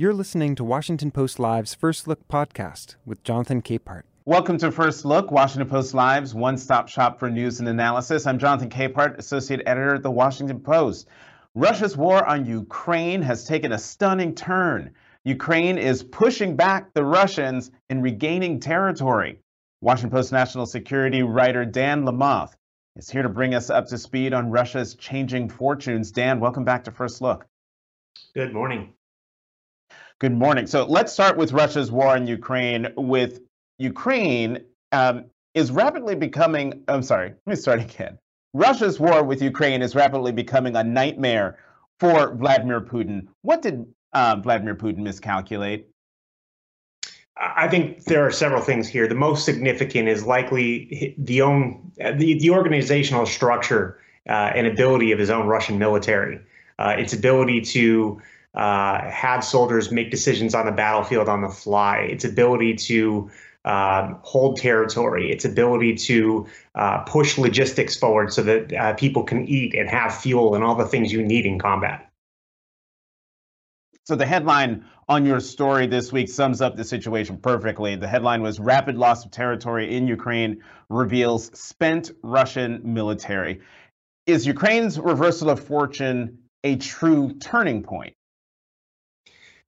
You're listening to Washington Post Live's First Look podcast with Jonathan Capehart. Welcome to First Look, Washington Post Live's one stop shop for news and analysis. I'm Jonathan Capehart, Associate Editor at The Washington Post. Russia's war on Ukraine has taken a stunning turn. Ukraine is pushing back the Russians and regaining territory. Washington Post national security writer Dan Lamothe is here to bring us up to speed on Russia's changing fortunes. Dan, welcome back to First Look. Good morning. Good morning. So let's start with Russia's war in Ukraine. With Ukraine um, is rapidly becoming, I'm sorry, let me start again. Russia's war with Ukraine is rapidly becoming a nightmare for Vladimir Putin. What did uh, Vladimir Putin miscalculate? I think there are several things here. The most significant is likely the own the, the organizational structure uh, and ability of his own Russian military. Uh, its ability to uh, have soldiers make decisions on the battlefield on the fly, its ability to um, hold territory, its ability to uh, push logistics forward so that uh, people can eat and have fuel and all the things you need in combat. So the headline on your story this week sums up the situation perfectly. The headline was Rapid Loss of Territory in Ukraine Reveals Spent Russian Military. Is Ukraine's reversal of fortune a true turning point?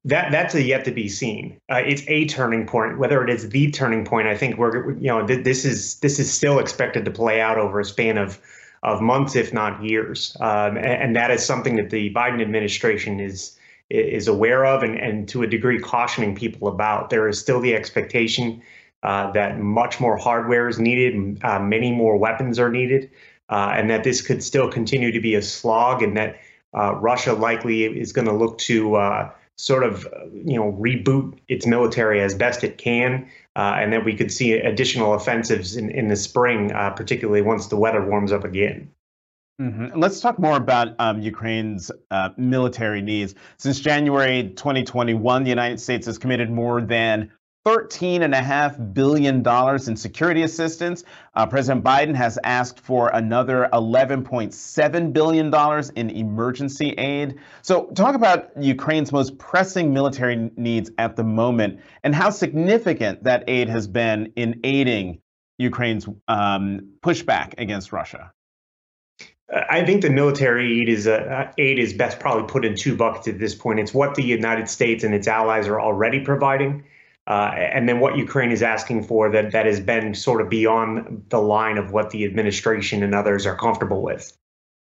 That that's a yet to be seen. Uh, it's a turning point. Whether it is the turning point, I think we're you know th- this is this is still expected to play out over a span of of months, if not years, um, and, and, that is something that the Biden administration is is aware of and, and to a degree cautioning people about. There is still the expectation uh, that much more hardware is needed, uh, many more weapons are needed, uh, and that this could still continue to be a slog, and that uh, Russia likely is going to look to uh, sort of you know reboot its military as best it can, uh, and that we could see additional offensives in, in the spring, uh, particularly once the weather warms up again. Mm-hmm. Let's talk more about um, Ukraine's uh, military needs. Since January 2021, the United States has committed more than $13.5 billion in security assistance. Uh, President Biden has asked for another $11.7 billion in emergency aid. So, talk about Ukraine's most pressing military needs at the moment and how significant that aid has been in aiding Ukraine's um, pushback against Russia. I think the military aid is uh, aid is best probably put in two buckets at this point. It's what the United States and its allies are already providing, uh, and then what Ukraine is asking for that that has been sort of beyond the line of what the administration and others are comfortable with.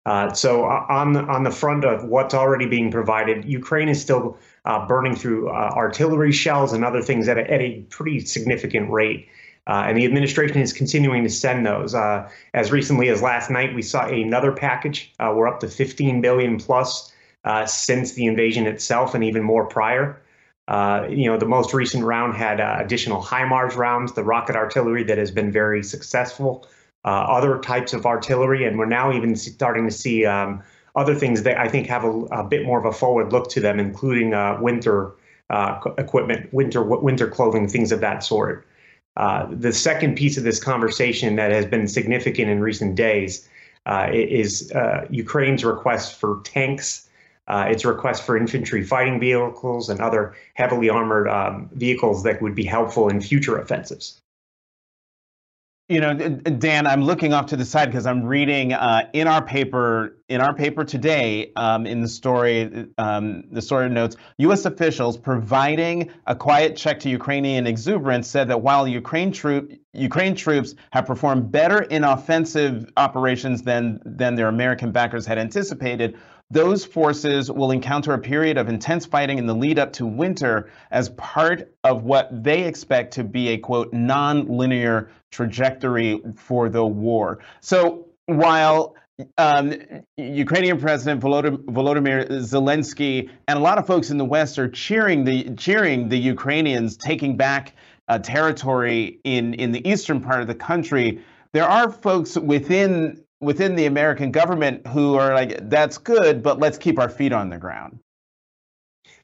Uh, so uh, on the, on the front of what's already being provided, Ukraine is still uh, burning through uh, artillery shells and other things at a, at a pretty significant rate. Uh, and the administration is continuing to send those. as recently as last night, we saw another package. we're up to 15 billion plus since the invasion itself, and even more prior. Uh, you know, the most recent round had uh, additional HIMARS rounds, the rocket artillery that has been very successful, uh, other types of artillery, and we're now even starting to see um, other things that I think have a, a, bit more of a forward look to them, including uh, winter uh, equipment, winter winter clothing, things of that sort. the second piece of this conversation that has been significant in recent days is Ukraine's request for tanks uh, its request for infantry fighting vehicles and other heavily armored um, vehicles that would be helpful in future offensives. You know, Dan, I'm looking off to the side because I'm reading uh, in our paper in our paper today um, in the story um, the story notes U.S. officials providing a quiet check to Ukrainian exuberance said that while Ukraine troop Ukraine troops have performed better in offensive operations than than their American backers had anticipated, those forces will encounter a period of intense fighting in the lead up to winter as part of what they expect to be a quote non-linear trajectory for the war. So while um, Ukrainian President Volodymyr Zelensky and a lot of folks in the West are cheering the cheering the Ukrainians taking back uh, territory in in the eastern part of the country. There are folks within within the American government who are like, that's good, but let's keep our feet on the ground.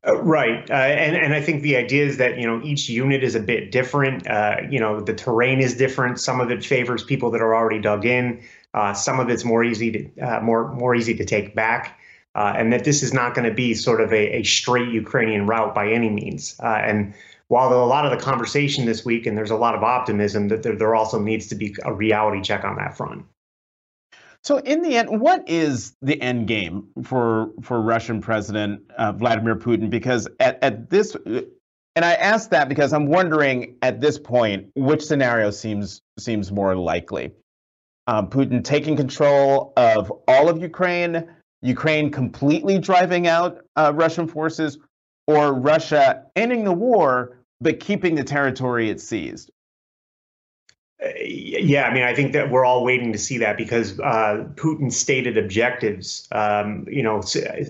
Uh, right, uh, and and I think the idea is that you know each unit is a bit different. Uh, you know the terrain is different. Some of it favors people that are already dug in. Uh, some of it's more easy to uh, more more easy to take back. uh, and that this is not going to be sort of a, a, straight Ukrainian route by any means. And while a lot of the conversation this week and there's a lot of optimism, that there, there also needs to be a reality check on that front. So, in the end, what is the end game for for Russian President uh, Vladimir Putin? Because at, at this, and I ask that because I'm wondering at this point which scenario seems seems more likely. Um, Putin taking control of all of Ukraine, Ukraine completely driving out uh, Russian forces, or Russia ending the war but keeping the territory it seized? Uh, yeah, I mean, I think that we're all waiting to see that because uh, Putin's stated objectives, um, you know,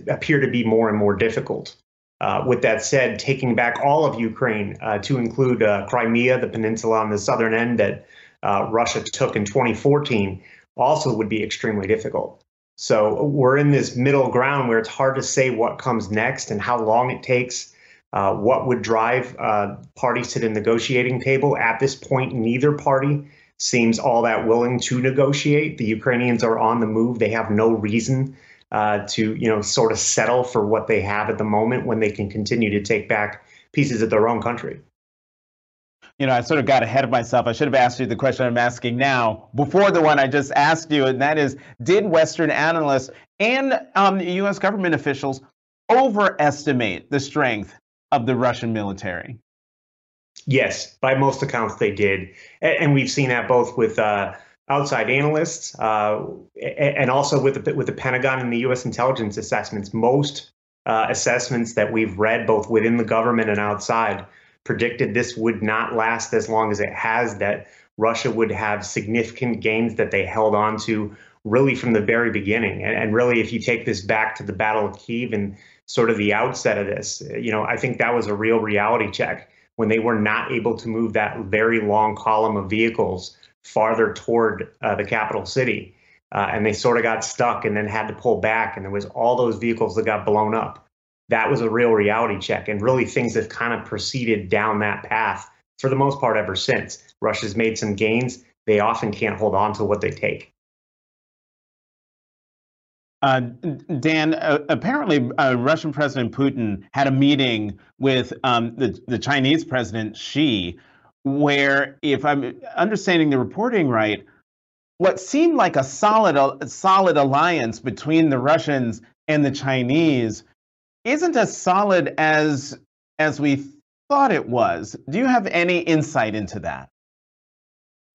appear to be more and more difficult. Uh, with that said, taking back all of Ukraine uh, to include uh, Crimea, the peninsula on the southern end that uh, Russia took in 2014, also would be extremely difficult. So we're in this middle ground where it's hard to say what comes next and how long it takes. Uh, what would drive uh, parties to the negotiating table? At this point, neither party seems all that willing to negotiate. The Ukrainians are on the move. They have no reason uh, to, you know, sort of settle for what they have at the moment when they can continue to take back pieces of their own country you know, I sort of got ahead of myself. I should have asked you the question I'm asking now before the one I just asked you, and that is Did Western analysts and um, U.S. government officials overestimate the strength of the Russian military? Yes, by most accounts they did. And we've seen that both with uh, outside analysts uh, and also with the, with the Pentagon and the U.S. intelligence assessments. Most uh, assessments that we've read, both within the government and outside, predicted this would not last as long as it has, that Russia would have significant gains that they held on to really from the very beginning. And, and really, if you take this back to the Battle of Kiev and sort of the outset of this, you know, I think that was a real reality check when they were not able to move that very long column of vehicles farther toward uh, the capital city. Uh, and they sort of got stuck and then had to pull back. And there was all those vehicles that got blown up that was a real reality check. And really, things have kind of proceeded down that path for the most part ever since. Russia's made some gains. They often can't hold on to what they take. Uh, Dan, uh, apparently, uh, Russian President Putin had a meeting with um, the, the Chinese President Xi, where, if I'm understanding the reporting right, what seemed like a solid, a solid alliance between the Russians and the Chinese isn't as solid as as we thought it was. Do you have any insight into that?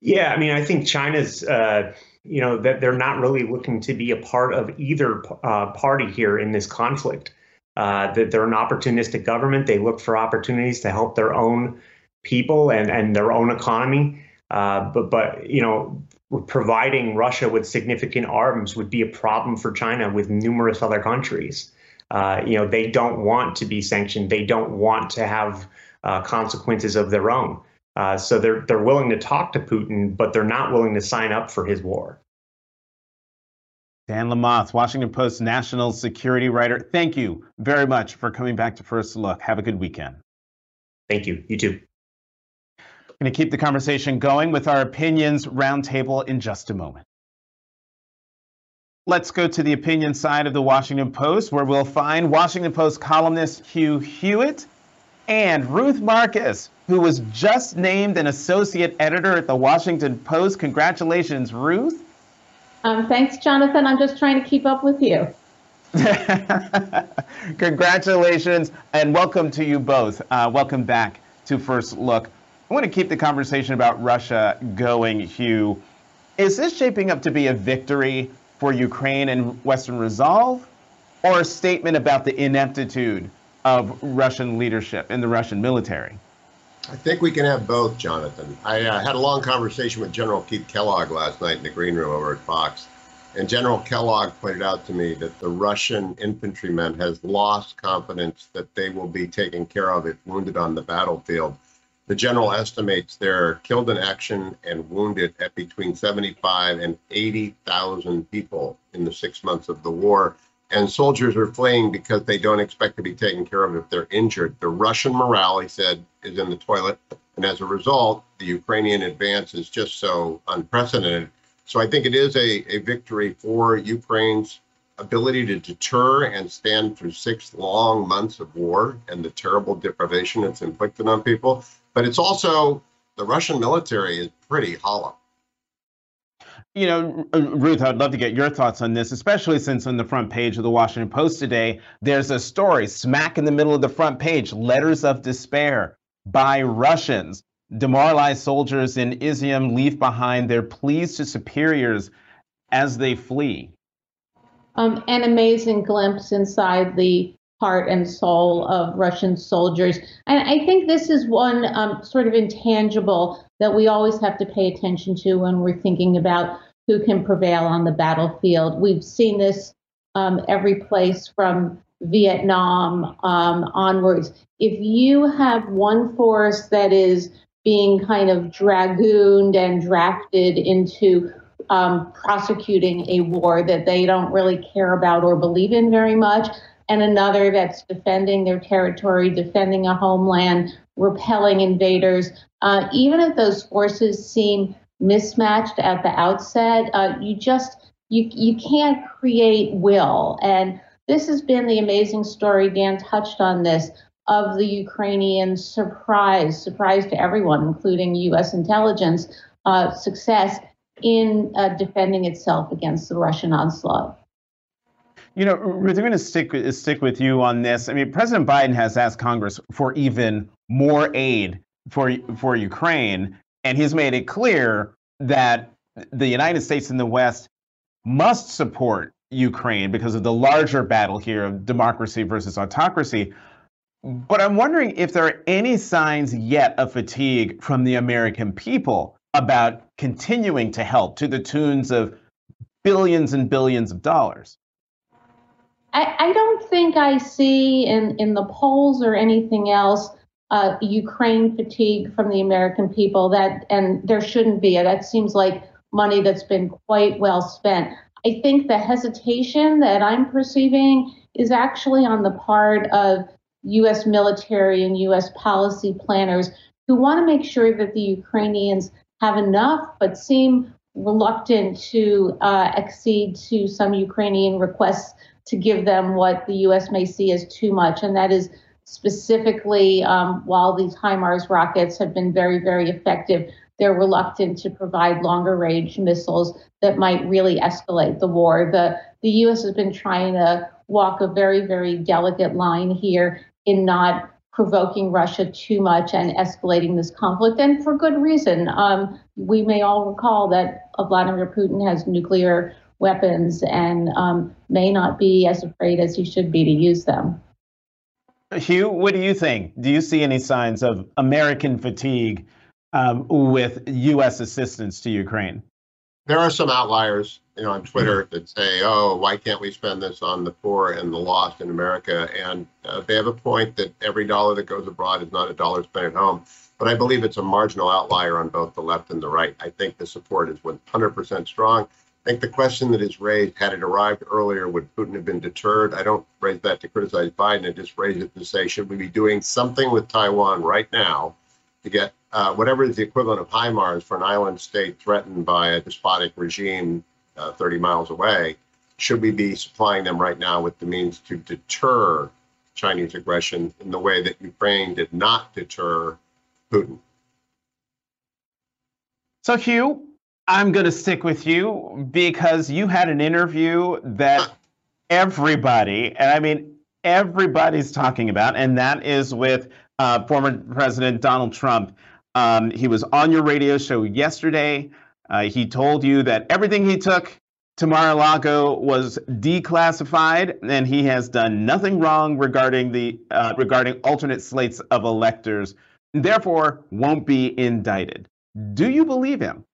Yeah, I mean, I think China's, uh, you know, that they're not really looking to be a part of either uh, party here in this conflict. Uh, that they're an opportunistic government. They look for opportunities to help their own people and, and their own economy. Uh, but but you know, providing Russia with significant arms would be a problem for China with numerous other countries. Uh, you know, they don't want to be sanctioned. They don't want to have uh, consequences of their own. Uh, so they're they're willing to talk to Putin, but they're not willing to sign up for his war. Dan Lamothe, Washington Post national security writer. Thank you very much for coming back to First Look. Have a good weekend. Thank you. You too. We're going to keep the conversation going with our opinions roundtable in just a moment. Let's go to the opinion side of the Washington Post, where we'll find Washington Post columnist Hugh Hewitt and Ruth Marcus, who was just named an associate editor at the Washington Post. Congratulations, Ruth. Um, thanks, Jonathan. I'm just trying to keep up with you. Congratulations and welcome to you both. Uh, welcome back to First Look. I want to keep the conversation about Russia going, Hugh. Is this shaping up to be a victory for Ukraine and Western resolve, or a statement about the ineptitude of Russian leadership and the Russian military? I think we can have both, Jonathan. I uh, had a long conversation with General Keith Kellogg last night in the green room over at Fox. And General Kellogg pointed out to me that the Russian infantrymen has lost confidence that they will be taken care of if wounded on the battlefield the general estimates there are killed in action and wounded at between 75 and 80,000 people in the six months of the war. And soldiers are fleeing because they don't expect to be taken care of if they're injured. The Russian morale, he said, is in the toilet. And as a result, the Ukrainian advance is just so unprecedented. So I think it is a, a victory for Ukraine's ability to deter and stand through six long months of war and the terrible deprivation it's inflicted on people. But it's also the Russian military is pretty hollow. You know, Ruth, I'd love to get your thoughts on this, especially since on the front page of the Washington Post today, there's a story smack in the middle of the front page letters of despair by Russians. Demoralized soldiers in Izium leave behind their pleas to superiors as they flee. Um, an amazing glimpse inside the heart and soul of Russian soldiers. And I think this is one um, sort of intangible that we always have to pay attention to when we're thinking about who can prevail on the battlefield. We've seen this um, every place from Vietnam um, onwards. If you have one force that is being kind of dragooned and drafted into um, prosecuting a war that they don't really care about or believe in very much, and another that's defending their territory, defending a homeland, repelling invaders. Uh, even if those forces seem mismatched at the outset, uh, you just you you can't create will. And this has been the amazing story. Dan touched on this of the Ukrainian surprise, surprise to everyone, including U.S. intelligence, uh, success in uh, defending itself against the Russian onslaught. You know, Ruth, I'm going to stick stick with you on this. I mean, President Biden has asked Congress for even more aid for for Ukraine, and he's made it clear that the United States and the West must support Ukraine because of the larger battle here of democracy versus autocracy. But I'm wondering if there are any signs yet of fatigue from the American people about continuing to help to the tunes of billions and billions of dollars. I, I don't think I see in, in the polls or anything else uh, Ukraine fatigue from the American people. That and there shouldn't be. It. That seems like money that's been quite well spent. I think the hesitation that I'm perceiving is actually on the part of U.S. military and U.S. policy planners who want to make sure that the Ukrainians have enough, but seem reluctant to uh, accede to some Ukrainian requests to give them what the U.S. may see as too much, and that is specifically um, while these HIMARS rockets have been very, very effective, they're reluctant to provide longer range missiles that might really escalate the war. The, the U.S. has been trying to walk a very, very delicate line here in not provoking Russia too much and escalating this conflict, and for good reason. Um, we may all recall that Vladimir Putin has nuclear weapons and um, may not be as afraid as he should be to use them. Hugh, what do you think? Do you see any signs of American fatigue um, with U.S. assistance to Ukraine? There are some outliers, you know, on Twitter that say, "Oh, why can't we spend this on the poor and the lost in America?" And uh, they have a point that every dollar that goes abroad is not a dollar spent at home. But I believe it's a marginal outlier on both the left and the right. I think the support is 100% strong. I think the question that is raised, had it arrived earlier, would Putin have been deterred? I don't raise that to criticize Biden. I just raise it to say, should we be doing something with Taiwan right now to get uh, whatever is the equivalent of HIMARS for an island state threatened by a despotic regime uh, 30 miles away? Should we be supplying them right now with the means to deter Chinese aggression in the way that Ukraine did not deter Putin? So, Hugh, I'm going to stick with you because you had an interview that everybody, and I mean everybody's talking about, and that is with uh, former President Donald Trump. Um, he was on your radio show yesterday. Uh, he told you that everything he took to Mar-a-Lago was declassified, and he has done nothing wrong regarding the uh, regarding alternate slates of electors. Therefore, won't be indicted. Do you believe him?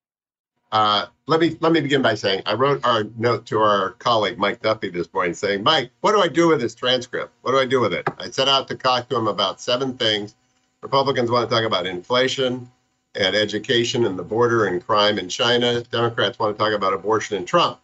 Uh, let me let me begin by saying I wrote our note to our colleague Mike Duffy this morning saying, Mike, what do I do with this transcript? What do I do with it? I set out to talk to him about seven things. Republicans want to talk about inflation and education and the border and crime in China. Democrats want to talk about abortion and Trump.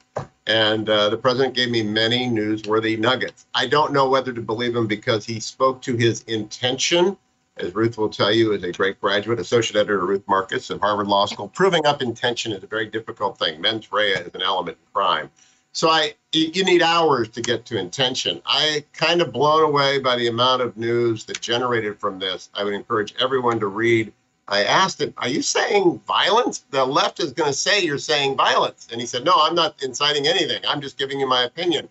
And uh, the president gave me many newsworthy nuggets. I don't know whether to believe him because he spoke to his intention as Ruth will tell you, is a great graduate, associate editor Ruth Marcus at Harvard Law School. Proving up intention is a very difficult thing. Mens rea is an element in crime. So I, you need hours to get to intention. I kind of blown away by the amount of news that generated from this. I would encourage everyone to read. I asked him, "Are you saying violence?" The left is going to say you're saying violence, and he said, "No, I'm not inciting anything. I'm just giving you my opinion."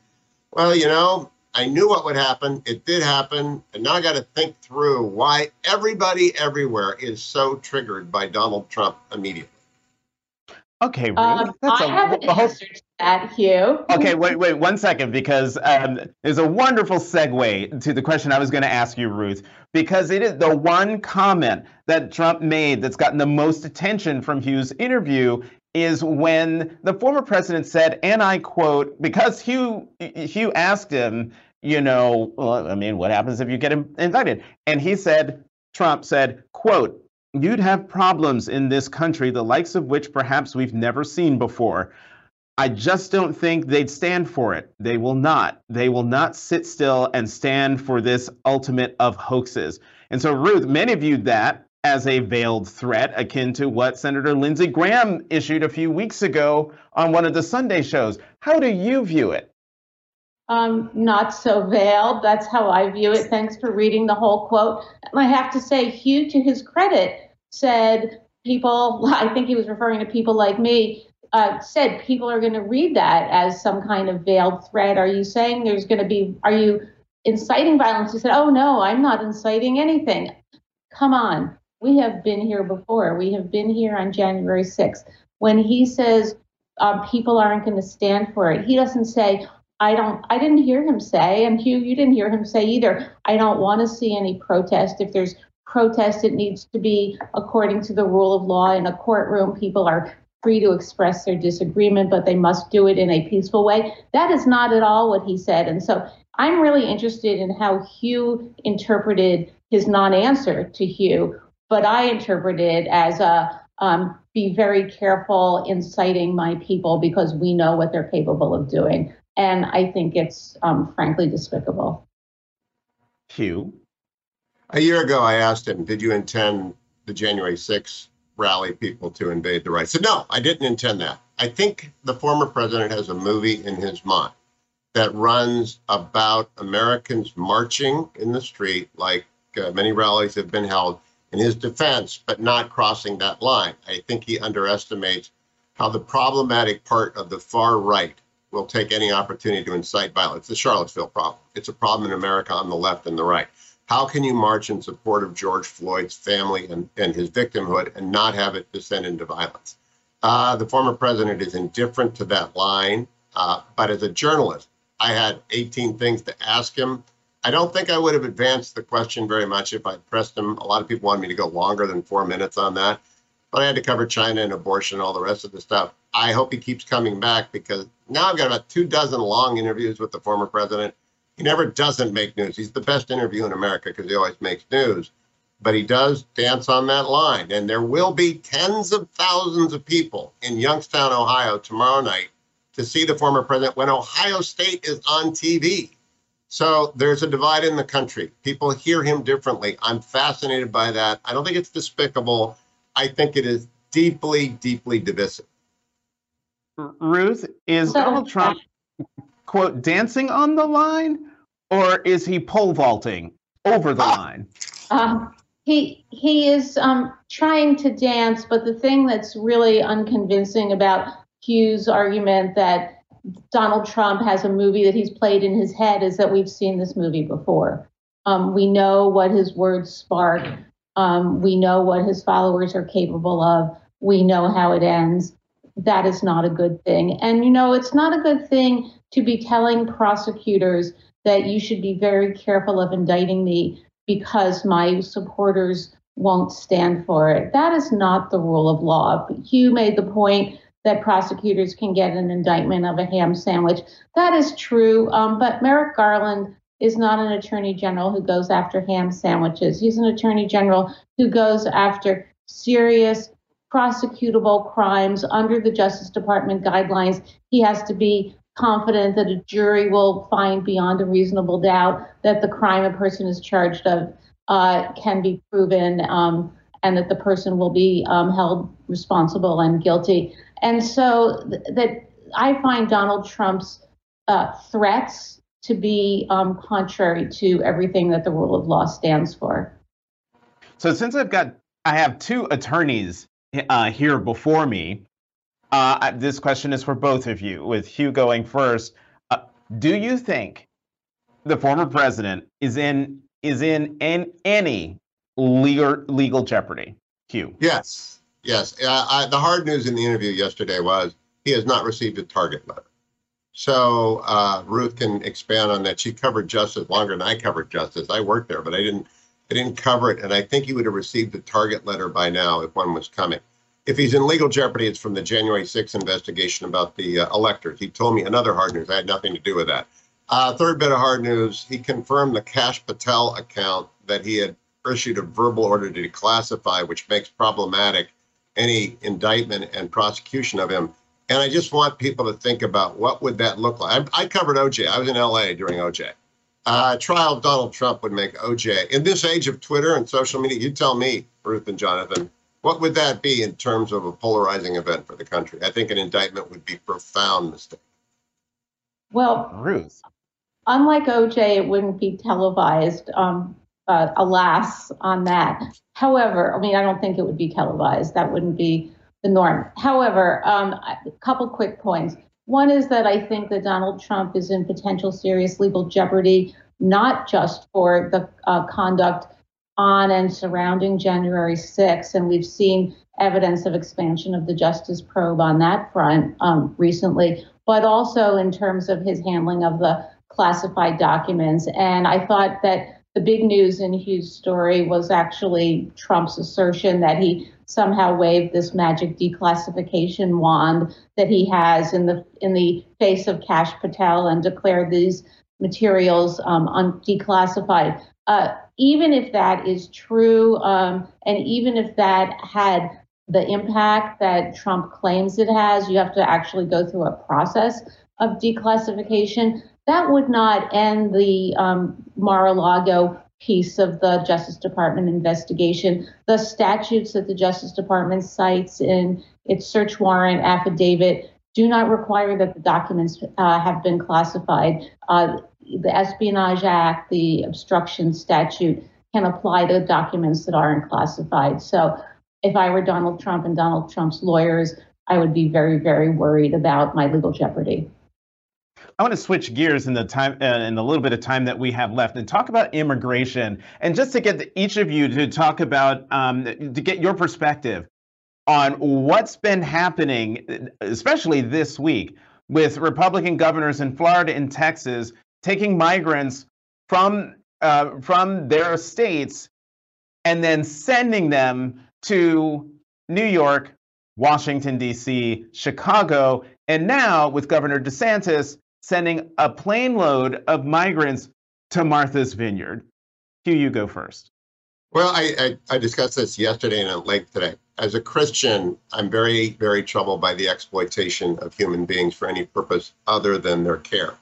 Well, you know, I knew what would happen. It did happen, and now I got to think through why everybody everywhere is so triggered by Donald Trump immediately. Okay, Ruth. Um, that's I a, have an whole- answer to that, Hugh. Okay, wait, wait, one second, because um, there's a wonderful segue to the question I was going to ask you, Ruth, because it is the one comment that Trump made that's gotten the most attention from Hugh's interview is when the former president said, and I quote, because Hugh Hugh asked him, you know, well, I mean, what happens if you get indicted? And he said, Trump said, quote, you'd have problems in this country, the likes of which perhaps we've never seen before. I just don't think they'd stand for it. They will not. They will not sit still and stand for this ultimate of hoaxes. And so, Ruth, many viewed that as a veiled threat akin to what Senator Lindsey Graham issued a few weeks ago on one of the Sunday shows. How do you view it? Um, not so veiled. That's how I view it. Thanks for reading the whole quote. I have to say, Hugh, to his credit, said people, I think he was referring to people like me, uh, said people are going to read that as some kind of veiled threat. Are you saying there's going to be, are you inciting violence? He said, oh, no, I'm not inciting anything. Come on. We have been here before. We have been here on January 6th. When he says um, people aren't going to stand for it, he doesn't say, I don't I didn't hear him say, and Hugh, you didn't hear him say either, I don't want to see any protest. If there's protest, it needs to be according to the rule of law in a courtroom. People are free to express their disagreement, but they must do it in a peaceful way. That is not at all what he said. And so I'm really interested in how Hugh interpreted his non-answer to Hugh, but I interpreted it as a um, be very careful inciting my people because we know what they're capable of doing. And I think it's um, frankly despicable. Hugh. A year ago, I asked him, Did you intend the January 6th rally people to invade the right? I said, No, I didn't intend that. I think the former president has a movie in his mind that runs about Americans marching in the street, like uh, many rallies have been held, in his defense, but not crossing that line. I think he underestimates how the problematic part of the far right will take any opportunity to incite violence. The Charlottesville problem. It's a problem in America on the left and the right. How can you march in support of George Floyd's family and, and his victimhood and not have it descend into violence? Uh, the former president is indifferent to that line. Uh, but as a journalist, I had 18 things to ask him. I don't think I would have advanced the question very much if I'd pressed him. A lot of people wanted me to go longer than four minutes on that. But I had to cover China and abortion and all the rest of the stuff. I hope he keeps coming back because now I've got about two dozen long interviews with the former president. He never doesn't make news. He's the best interview in America because he always makes news. But he does dance on that line. And there will be tens of thousands of people in Youngstown, Ohio tomorrow night to see the former president when Ohio State is on TV. So there's a divide in the country. People hear him differently. I'm fascinated by that. I don't think it's despicable. I think it is deeply, deeply divisive. Ruth, is Donald Trump, quote, dancing on the line or is he pole vaulting over the line? Um, he he is um, trying to dance, but the thing that's really unconvincing about Hugh's argument that Donald Trump has a movie that he's played in his head is that we've seen this movie before. Um, we know what his words spark. Um, we know what his followers are capable of. We know how it ends. That is not a good thing. And, you know, it's not a good thing to be telling prosecutors that you should be very careful of indicting me because my supporters won't stand for it. That is not the rule of law. Hugh made the point that prosecutors can get an indictment of a ham sandwich. That is true, um, but Merrick Garland is not an attorney general who goes after ham sandwiches. He's an attorney general who goes after serious prosecutable crimes under the Justice Department guidelines. He has to be confident that a jury will find beyond a reasonable doubt that the crime a person is charged of uh, can be proven um, and that the person will be um, held responsible and guilty. And so th- that I find Donald Trump's uh, threats to be um, contrary to everything that the rule of law stands for. So since I've got, I have two attorneys uh, here before me. Uh, this question is for both of you, with Hugh going first. Uh, do you think the former president is in is in, in any legal legal jeopardy? Hugh. Yes, yes. Uh, I, the hard news in the interview yesterday was he has not received a target letter. So uh, Ruth can expand on that. She covered justice longer than I covered justice. I worked there, but I didn't. I didn't cover it, and I think he would have received the target letter by now if one was coming. If he's in legal jeopardy, it's from the January 6th investigation about the uh, electors. He told me another hard news. I had nothing to do with that. Uh, third bit of hard news: he confirmed the Kash Patel account that he had issued a verbal order to declassify, which makes problematic any indictment and prosecution of him. And I just want people to think about what would that look like. I, I covered OJ. I was in LA during OJ. Uh, trial of Donald Trump would make OJ. In this age of Twitter and social media, you tell me, Ruth and Jonathan, what would that be in terms of a polarizing event for the country? I think an indictment would be profound mistake. Well, Ruth. Unlike OJ, it wouldn't be televised. Um, uh, alas, on that. However, I mean, I don't think it would be televised. That wouldn't be the norm. However, um, a couple quick points. One is that I think that Donald Trump is in potential serious legal jeopardy, not just for the uh, conduct on and surrounding January 6th, and we've seen evidence of expansion of the justice probe on that front um, recently, but also in terms of his handling of the classified documents. And I thought that the big news in Hugh's story was actually Trump's assertion that he somehow waved this magic declassification wand that he has in the in the face of Kash Patel and declared these materials um, declassified. Uh, even if that is true, um, and even if that had the impact that Trump claims it has, you have to actually go through a process of declassification. That would not end the um, Mar-a-Lago piece of the Justice Department investigation. The statutes that the Justice Department cites in its search warrant affidavit do not require that the documents uh, have been classified. Uh, the Espionage Act, the obstruction statute can apply to documents that aren't classified. So if I were Donald Trump and Donald Trump's lawyers, I would be very, very worried about my legal jeopardy. I want to switch gears in the time uh, in the little bit of time that we have left and talk about immigration. And just to get each of you to talk about um, to get your perspective on what's been happening, especially this week, with Republican governors in Florida and Texas taking migrants from uh, from their states and then sending them to New York, Washington D.C., Chicago, and now with Governor DeSantis sending a plane load of migrants to Martha's Vineyard. Hugh, you go first. Well, I, I, I discussed this yesterday and at length today. As a Christian, I'm very, very troubled by the exploitation of human beings for any purpose other than their care.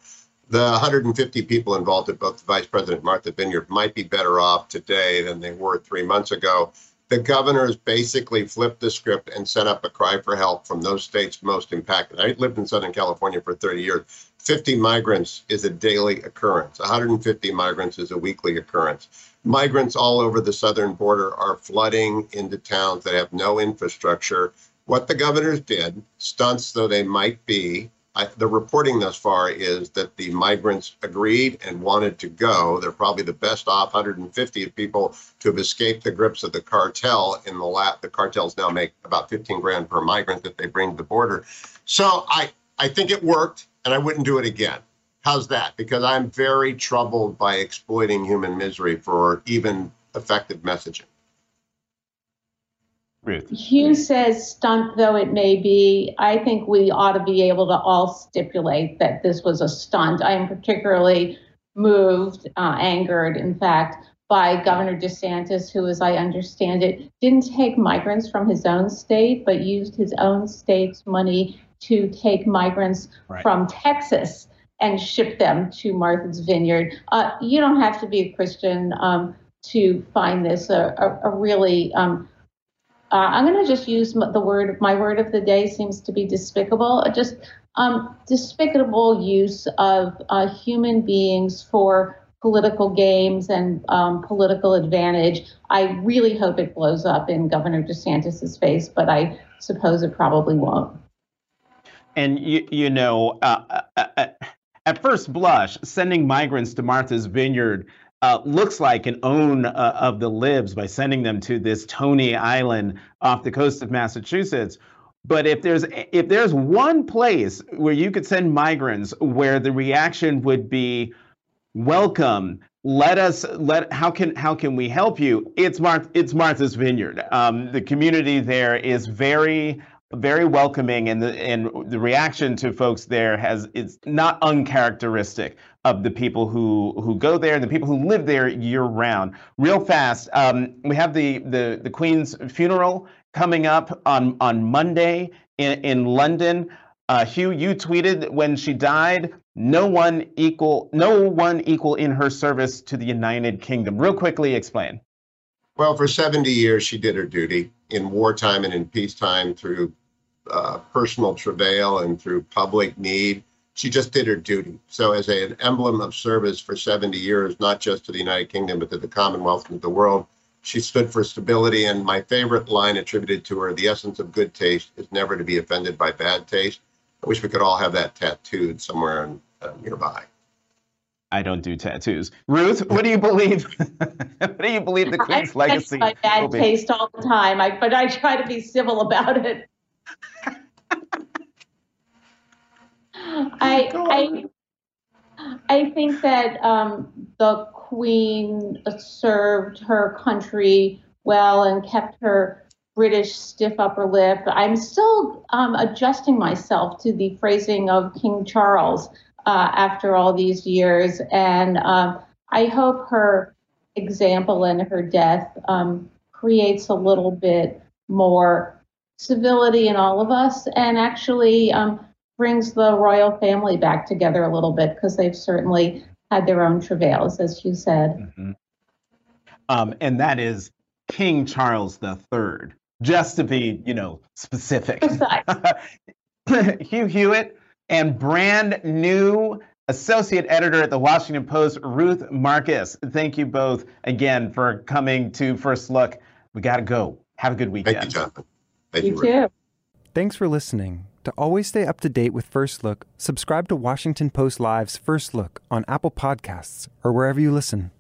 The 150 people involved at both Vice President Martha Vineyard might be better off today than they were three months ago the governors basically flipped the script and set up a cry for help from those states most impacted. I lived in Southern California for 30 years. 50 migrants is a daily occurrence. 150 migrants is a weekly occurrence. Migrants all over the southern border are flooding into towns that have no infrastructure. What the governors did, stunts though they might be, I, the reporting thus far is that the migrants agreed and wanted to go. They're probably the best off 150 people to have escaped the grips of the cartel. In the lap, the cartels now make about 15 grand per migrant that they bring to the border. So I, I think it worked, and I wouldn't do it again. How's that? Because I'm very troubled by exploiting human misery for even effective messaging. Ruth. Hugh says, stunt though it may be, I think we ought to be able to all stipulate that this was a stunt. I am particularly moved, uh, angered, in fact, by Governor DeSantis, who, as I understand it, didn't take migrants from his own state, but used his own state's money to take migrants right. from Texas and ship them to Martha's Vineyard. Uh, you don't have to be a Christian um, to find this a, a, a really um, uh, I'm going to just use the word. My word of the day seems to be despicable. Just um, despicable use of uh, human beings for political games and um, political advantage. I really hope it blows up in Governor DeSantis's face, but I suppose it probably won't. And you, you know, uh, uh, uh, at first blush, sending migrants to Martha's Vineyard uh, looks like an own uh, of the libs by sending them to this Tony Island off the coast of Massachusetts. But if there's if there's one place where you could send migrants where the reaction would be welcome, let us let how can how can we help you? It's Marth, it's Martha's Vineyard. Um, the community there is very very welcoming and the and the reaction to folks there has it's not uncharacteristic of the people who who go there and the people who live there year round real fast um, we have the the the queen's funeral coming up on on monday in in london. Uh, hugh you tweeted when she died no one equal no one equal in her service to the united kingdom. Real quickly explain well, for 70 years, she did her duty in wartime and in peacetime through uh, personal travail and through public need. She just did her duty. So, as a, an emblem of service for 70 years, not just to the United Kingdom, but to the Commonwealth and the world, she stood for stability. And my favorite line attributed to her the essence of good taste is never to be offended by bad taste. I wish we could all have that tattooed somewhere in, uh, nearby. I don't do tattoos. Ruth, what do you believe? what do you believe the Queen's I legacy? my bad taste all the time, I, but I try to be civil about it. I, I, I think that um, the Queen served her country well and kept her British stiff upper lip. I'm still um, adjusting myself to the phrasing of King Charles uh, after all these years. And um, I hope her example and her death um, creates a little bit more civility in all of us and actually um, brings the royal family back together a little bit because they've certainly had their own travails, as you said. Mm-hmm. Um, and that is King Charles III, just to be, you know, specific. Hugh Hewitt and brand new associate editor at the Washington Post, Ruth Marcus. Thank you both again for coming to First Look. We got to go. Have a good weekend. Thank you, Jonathan. Thank you, you too. Thanks for listening. To always stay up to date with First Look, subscribe to Washington Post Live's First Look on Apple Podcasts or wherever you listen.